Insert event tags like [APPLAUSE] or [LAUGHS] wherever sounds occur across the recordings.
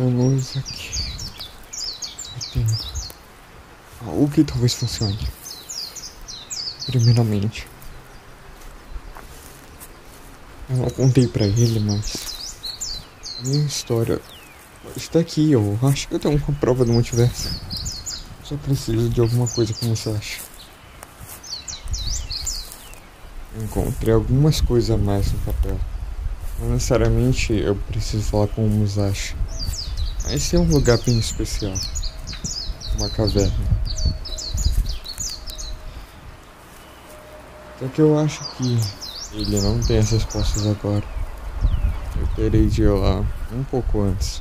Estamos aqui. Tem algo que talvez funcione. Primeiramente, eu não contei pra ele, mas minha história está aqui. Eu acho que eu tenho uma prova do multiverso. Só preciso de alguma coisa que você acha. Encontrei algumas coisas a mais no papel. Não necessariamente eu preciso falar com o Musashi. Mas é um lugar bem especial. Uma caverna. Só que eu acho que ele não tem as respostas agora. Eu terei de ir lá um pouco antes.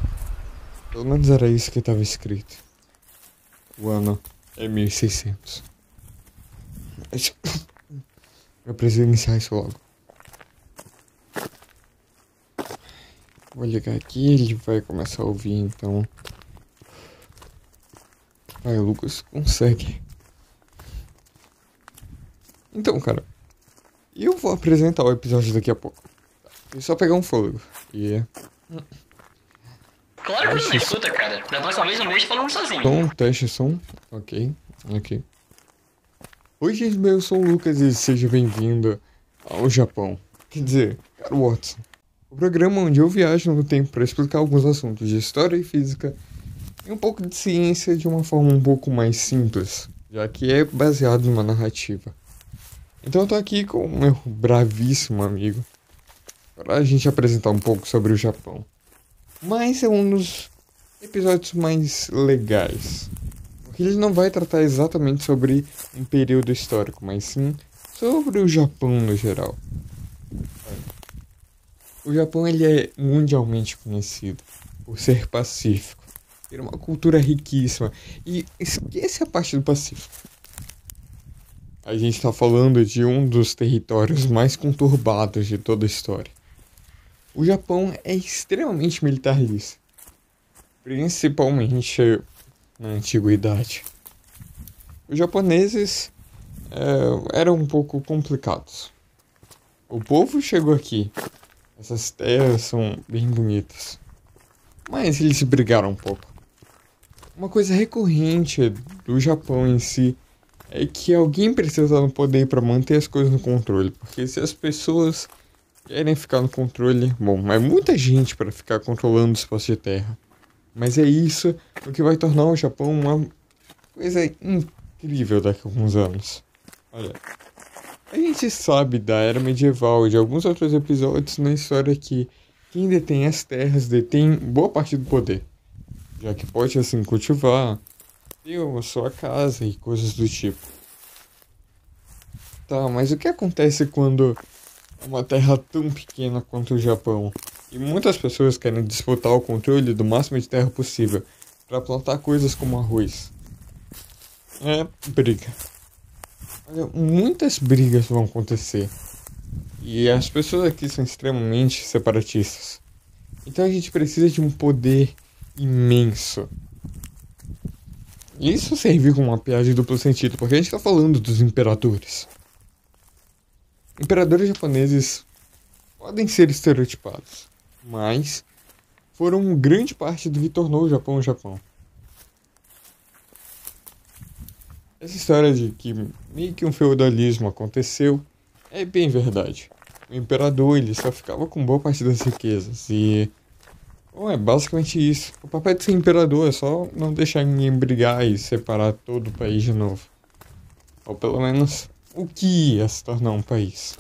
Pelo menos era isso que estava escrito. O ano é 1600. Mas [COUGHS] eu preciso iniciar isso logo. Vou ligar aqui, ele vai começar a ouvir então. Vai, Lucas, consegue. Então, cara, eu vou apresentar o episódio daqui a pouco. É só pegar um fôlego. E. Yeah. Claro que não me escuta, cara. Da próxima vez eu deixo falando sozinho. Som, teste som. Ok, ok. Oi, gente, eu sou o Lucas e seja bem-vindo ao Japão. Quer dizer, cara Watson. O programa onde eu viajo no tempo para explicar alguns assuntos de história e física e um pouco de ciência de uma forma um pouco mais simples, já que é baseado numa narrativa. Então eu tô aqui com o meu bravíssimo amigo para a gente apresentar um pouco sobre o Japão. Mas é um dos episódios mais legais. Porque ele não vai tratar exatamente sobre um período histórico, mas sim sobre o Japão no geral. O Japão ele é mundialmente conhecido por ser pacífico, ter uma cultura riquíssima e esquece a parte do Pacífico. A gente está falando de um dos territórios mais conturbados de toda a história. O Japão é extremamente militarista, principalmente na antiguidade. Os japoneses é, eram um pouco complicados. O povo chegou aqui essas terras são bem bonitas. Mas eles brigaram um pouco. Uma coisa recorrente do Japão em si é que alguém precisa no poder para manter as coisas no controle. Porque se as pessoas querem ficar no controle, bom, é muita gente para ficar controlando o espaço de terra. Mas é isso o que vai tornar o Japão uma coisa incrível daqui a alguns anos. Olha, a gente sabe da era medieval e de alguns outros episódios na história que quem detém as terras detém boa parte do poder, já que pode assim cultivar, ter a sua casa e coisas do tipo. Tá, mas o que acontece quando uma terra tão pequena quanto o Japão e muitas pessoas querem disputar o controle do máximo de terra possível para plantar coisas como arroz? É briga. Muitas brigas vão acontecer. E as pessoas aqui são extremamente separatistas. Então a gente precisa de um poder imenso. E isso serve como uma piada de duplo sentido, porque a gente está falando dos imperadores. Imperadores japoneses podem ser estereotipados, mas foram grande parte do que tornou o Japão o Japão. Essa história de que meio que um feudalismo aconteceu é bem verdade. O imperador ele só ficava com boa parte das riquezas e Bom, é basicamente isso. O papel de ser imperador é só não deixar ninguém brigar e separar todo o país de novo. Ou pelo menos o que ia se tornar um país.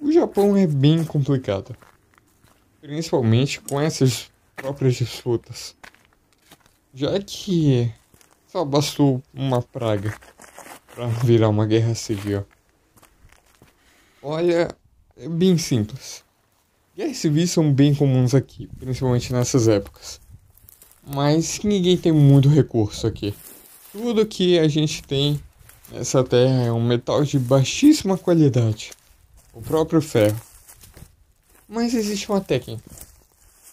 O Japão é bem complicado. Principalmente com essas próprias disputas. Já que só bastou uma praga para virar uma guerra civil. Olha, é bem simples. Guerras civis são bem comuns aqui, principalmente nessas épocas. Mas ninguém tem muito recurso aqui. Tudo que a gente tem nessa terra é um metal de baixíssima qualidade. O próprio ferro. Mas existe uma técnica.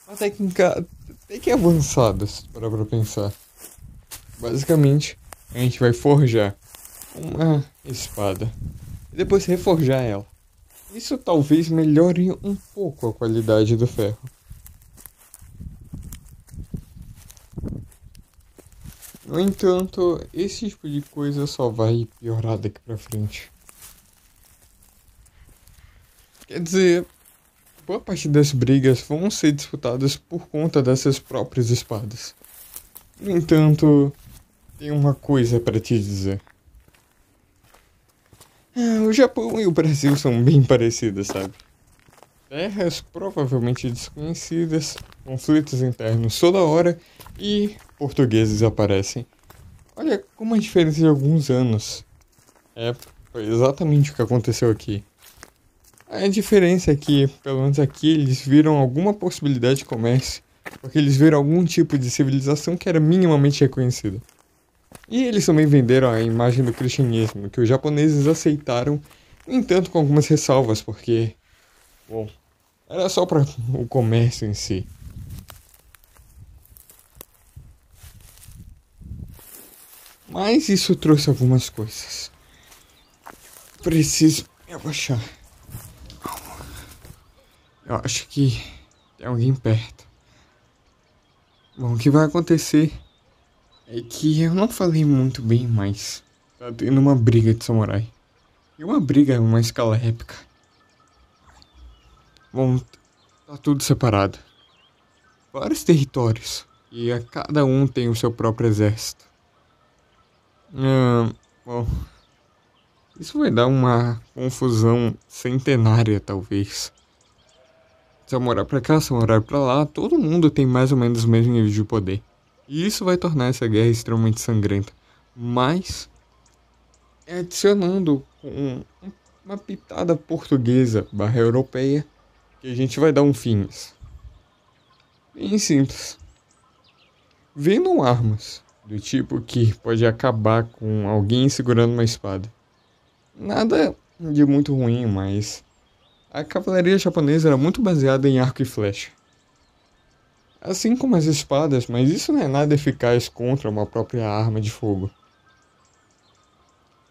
Uma técnica até que avançadas, para pra pensar. Basicamente, a gente vai forjar uma espada e depois reforjar ela. Isso talvez melhore um pouco a qualidade do ferro. No entanto, esse tipo de coisa só vai piorar daqui pra frente. Quer dizer, boa parte das brigas vão ser disputadas por conta dessas próprias espadas. No entanto, tem uma coisa para te dizer. Ah, o Japão e o Brasil são bem parecidos, sabe? Terras provavelmente desconhecidas, conflitos internos toda hora e portugueses aparecem. Olha como a diferença de alguns anos. É, foi exatamente o que aconteceu aqui. A diferença é que, pelo menos aqui, eles viram alguma possibilidade de comércio, porque eles viram algum tipo de civilização que era minimamente reconhecida. E eles também venderam a imagem do cristianismo, que os japoneses aceitaram, no entanto com algumas ressalvas, porque, bom, era só para o comércio em si. Mas isso trouxe algumas coisas. Preciso me abaixar. Eu acho que tem alguém perto. Bom, o que vai acontecer é que eu não falei muito bem, mas tá tendo uma briga de samurai. E uma briga uma escala épica. Bom, tá tudo separado. Vários territórios. E a cada um tem o seu próprio exército. Ah, bom. Isso vai dar uma confusão centenária, talvez samurai pra cá, samurai pra lá, todo mundo tem mais ou menos o mesmo nível de poder. E isso vai tornar essa guerra extremamente sangrenta. Mas, adicionando um, uma pitada portuguesa barra europeia, que a gente vai dar um fins. Bem simples. Vendo armas do tipo que pode acabar com alguém segurando uma espada. Nada de muito ruim, mas a cavalaria japonesa era muito baseada em arco e flecha. Assim como as espadas, mas isso não é nada eficaz contra uma própria arma de fogo.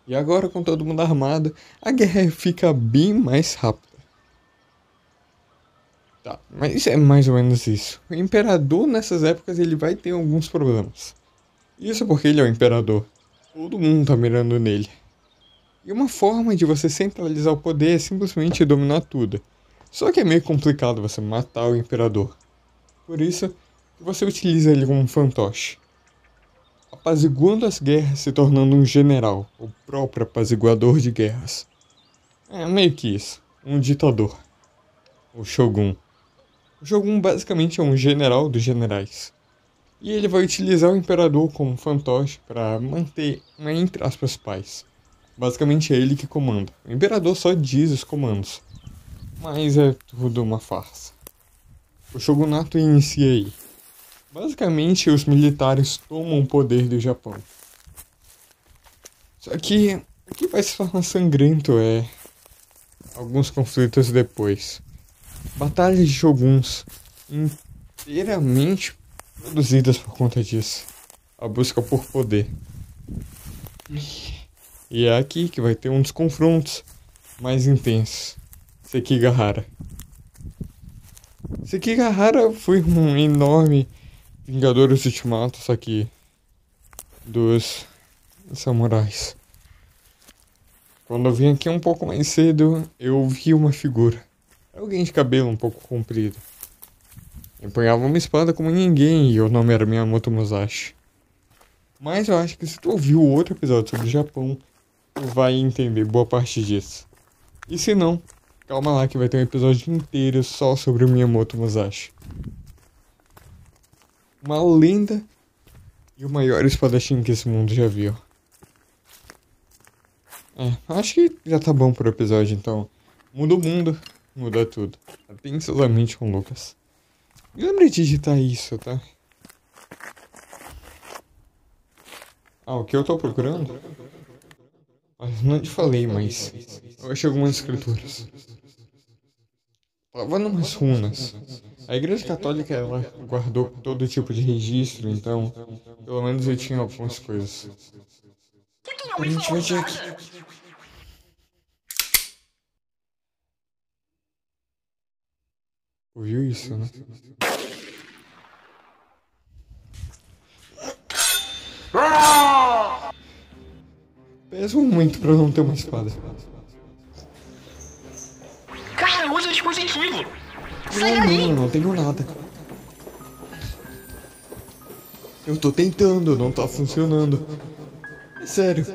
E agora, com todo mundo armado, a guerra fica bem mais rápida. Tá, mas é mais ou menos isso. O imperador nessas épocas ele vai ter alguns problemas. Isso porque ele é o imperador. Todo mundo tá mirando nele. E uma forma de você centralizar o poder é simplesmente dominar tudo. Só que é meio complicado você matar o imperador. Por isso, você utiliza ele como um fantoche. Apaziguando as guerras, se tornando um general, o próprio apaziguador de guerras. É meio que isso, um ditador. O Shogun. O Shogun basicamente é um general dos generais. E ele vai utilizar o imperador como fantoche para manter, entre aspas, paz. Basicamente é ele que comanda. O imperador só diz os comandos. Mas é tudo uma farsa. O shogunato inicia aí. Basicamente, os militares tomam o poder do Japão. Só que o que vai se tornar sangrento é alguns conflitos depois. Batalhas de shoguns inteiramente produzidas por conta disso. A busca por poder. E é aqui que vai ter um dos confrontos mais intensos. Sekigahara. Sekigahara foi um enorme Vingadores Ultimato, que dos samurais. Quando eu vim aqui um pouco mais cedo, eu vi uma figura. Alguém de cabelo um pouco comprido. Empunhava uma espada como ninguém e o nome era Miyamoto Musashi. Mas eu acho que se tu ouviu outro episódio sobre o Japão, vai entender boa parte disso. E se não, calma lá que vai ter um episódio inteiro só sobre o Miyamoto Musashi. Uma lenda e o maior espadachim que esse mundo já viu. É, acho que já tá bom pro episódio, então. Muda o mundo, muda tudo. Atenciosamente com o Lucas. Lembre de digitar isso, tá? Ah, o que eu tô procurando? Não te falei, mas eu achei algumas escrituras. Tava numas runas. A igreja católica ela guardou todo tipo de registro, então pelo menos eu tinha algumas coisas. A gente vai aqui. Ouviu isso, né? Peço muito pra não ter uma espada. Cara, usa o dispositivo. Sai Não, daí. não, não tenho nada. Eu tô tentando, não tá funcionando. É sério.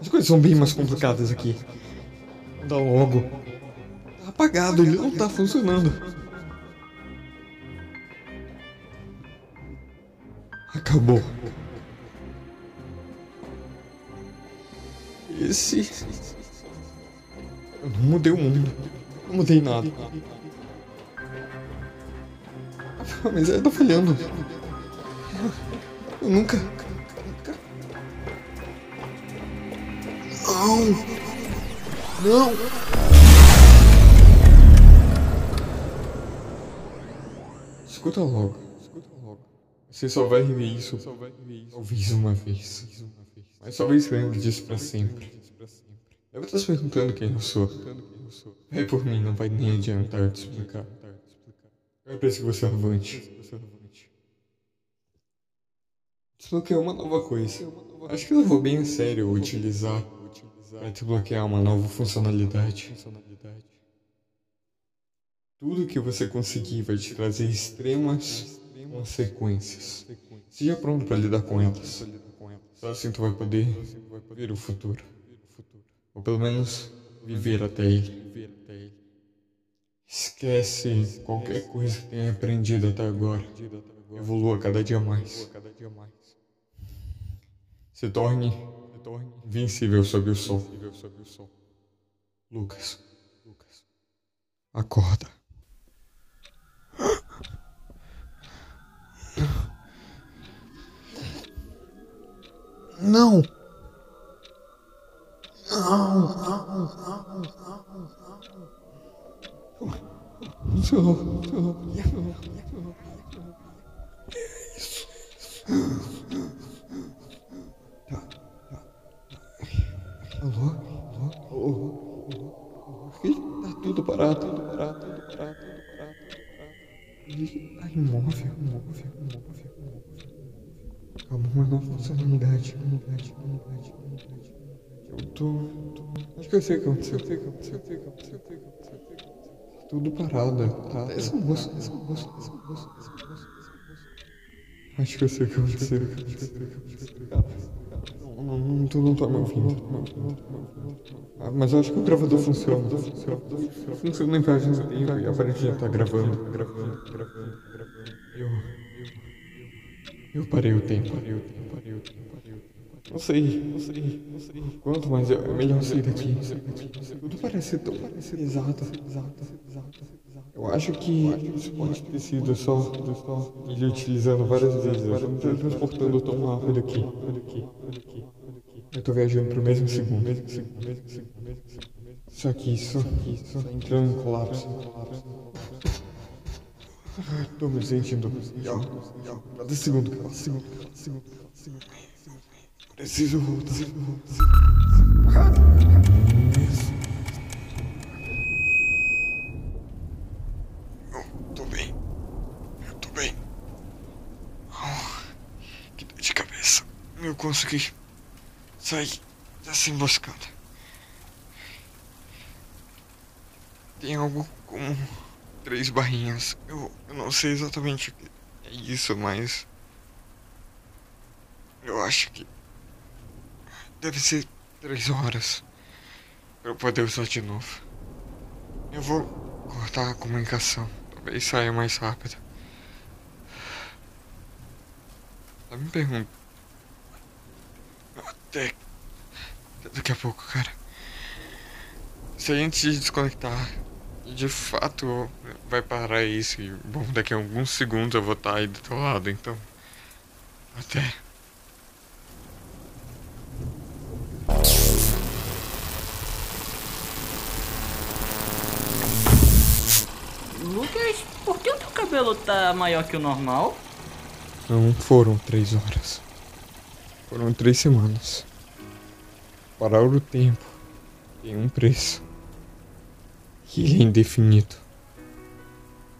As coisas são bem mais complicadas aqui. Dá logo. Tá apagado, ele não tá funcionando. Acabou. Eu não mudei o mundo. Não mudei nada. [LAUGHS] Mas ele tá falhando. Eu nunca. Não! Não! Escuta logo. Você só vai rever isso. Talvez uma vez. Mas talvez lembre disso pra sempre. Deve estar se perguntando quem eu sou. É por mim, não vai nem adiantar te explicar. Eu preciso que você avante. Desbloquear uma nova coisa. Acho que eu vou bem a sério utilizar para desbloquear uma nova funcionalidade. Tudo que você conseguir vai te trazer extremas consequências. Seja pronto para lidar com elas. Só assim tu vai poder ver o futuro. Ou pelo menos viver até ele. Esquece qualquer coisa que tenha aprendido até agora. Evolua cada dia mais. Se torne invencível sob o sol. Lucas. Acorda. Não! Alô? Alô? Alô? Alô? Ih, Tá tudo parado, tudo parado, tudo parado, tudo parado, Tá imóvel, imóvel, imóvel, imóvel. Calma, uma nova funcionalidade, unidade, unidade, unidade. Eu tô, tô... Acho que eu sei o que aconteceu. Tudo parado, tá? Essa moça, essa moça, essa moça, essa moça, essa moça. Acho que eu sei o que aconteceu, acho que eu sei o que aconteceu. Não, não, não, tu não tá me ouvindo. Ah, mas eu acho que o gravador funciona. Funciona, funciona em páginas tempo e aparentemente tá gravando, gravando, gravando, gravando. Eu. Eu parei o tempo, parei o tempo, parei o tempo, parei o tempo. Não sei, não sei, não sei. Quanto mais é é melhor sair daqui. Tudo parece tão parece exato, exato, exato. Eu acho que isso pode ter sido só, ele utilizando várias vezes. Eu não tô transportando tão rápido aqui. Eu tô viajando pro mesmo segundo, mesmo segundo, mesmo segundo, mesmo segundo. Só que isso, aqui, só entrando em colapso. Tô me sentindo. Cada segundo, cada segundo, cada segundo, cada segundo. Preciso voltar. Eu tô bem. Eu tô bem. Ah, Que dor de cabeça. Eu consegui sair dessa emboscada. Tem algo como três barrinhas. Eu, eu não sei exatamente o que é isso, mas. Eu acho que. Deve ser três horas. Pra eu poder usar de novo. Eu vou cortar a comunicação. Talvez saia mais rápido. Tá me perguntando. Até. Daqui a pouco, cara. Se a gente desconectar, de fato vai parar isso. E, bom, daqui a alguns segundos eu vou estar aí do teu lado, então. Até. Lucas, por que o teu cabelo tá maior que o normal? Não foram três horas. Foram três semanas. Parar o tempo tem um preço. E ele é indefinido.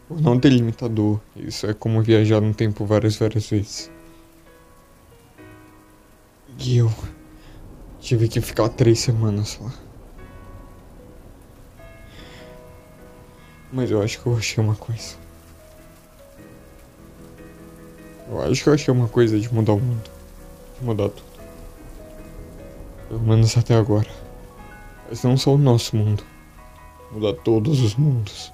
Por não limitador, isso é como viajar no tempo várias, várias vezes. E eu tive que ficar três semanas lá. Mas eu acho que eu achei uma coisa. Eu acho que eu achei uma coisa de mudar o mundo. De mudar tudo. Pelo menos até agora. Mas não só o nosso mundo. Mudar todos os mundos.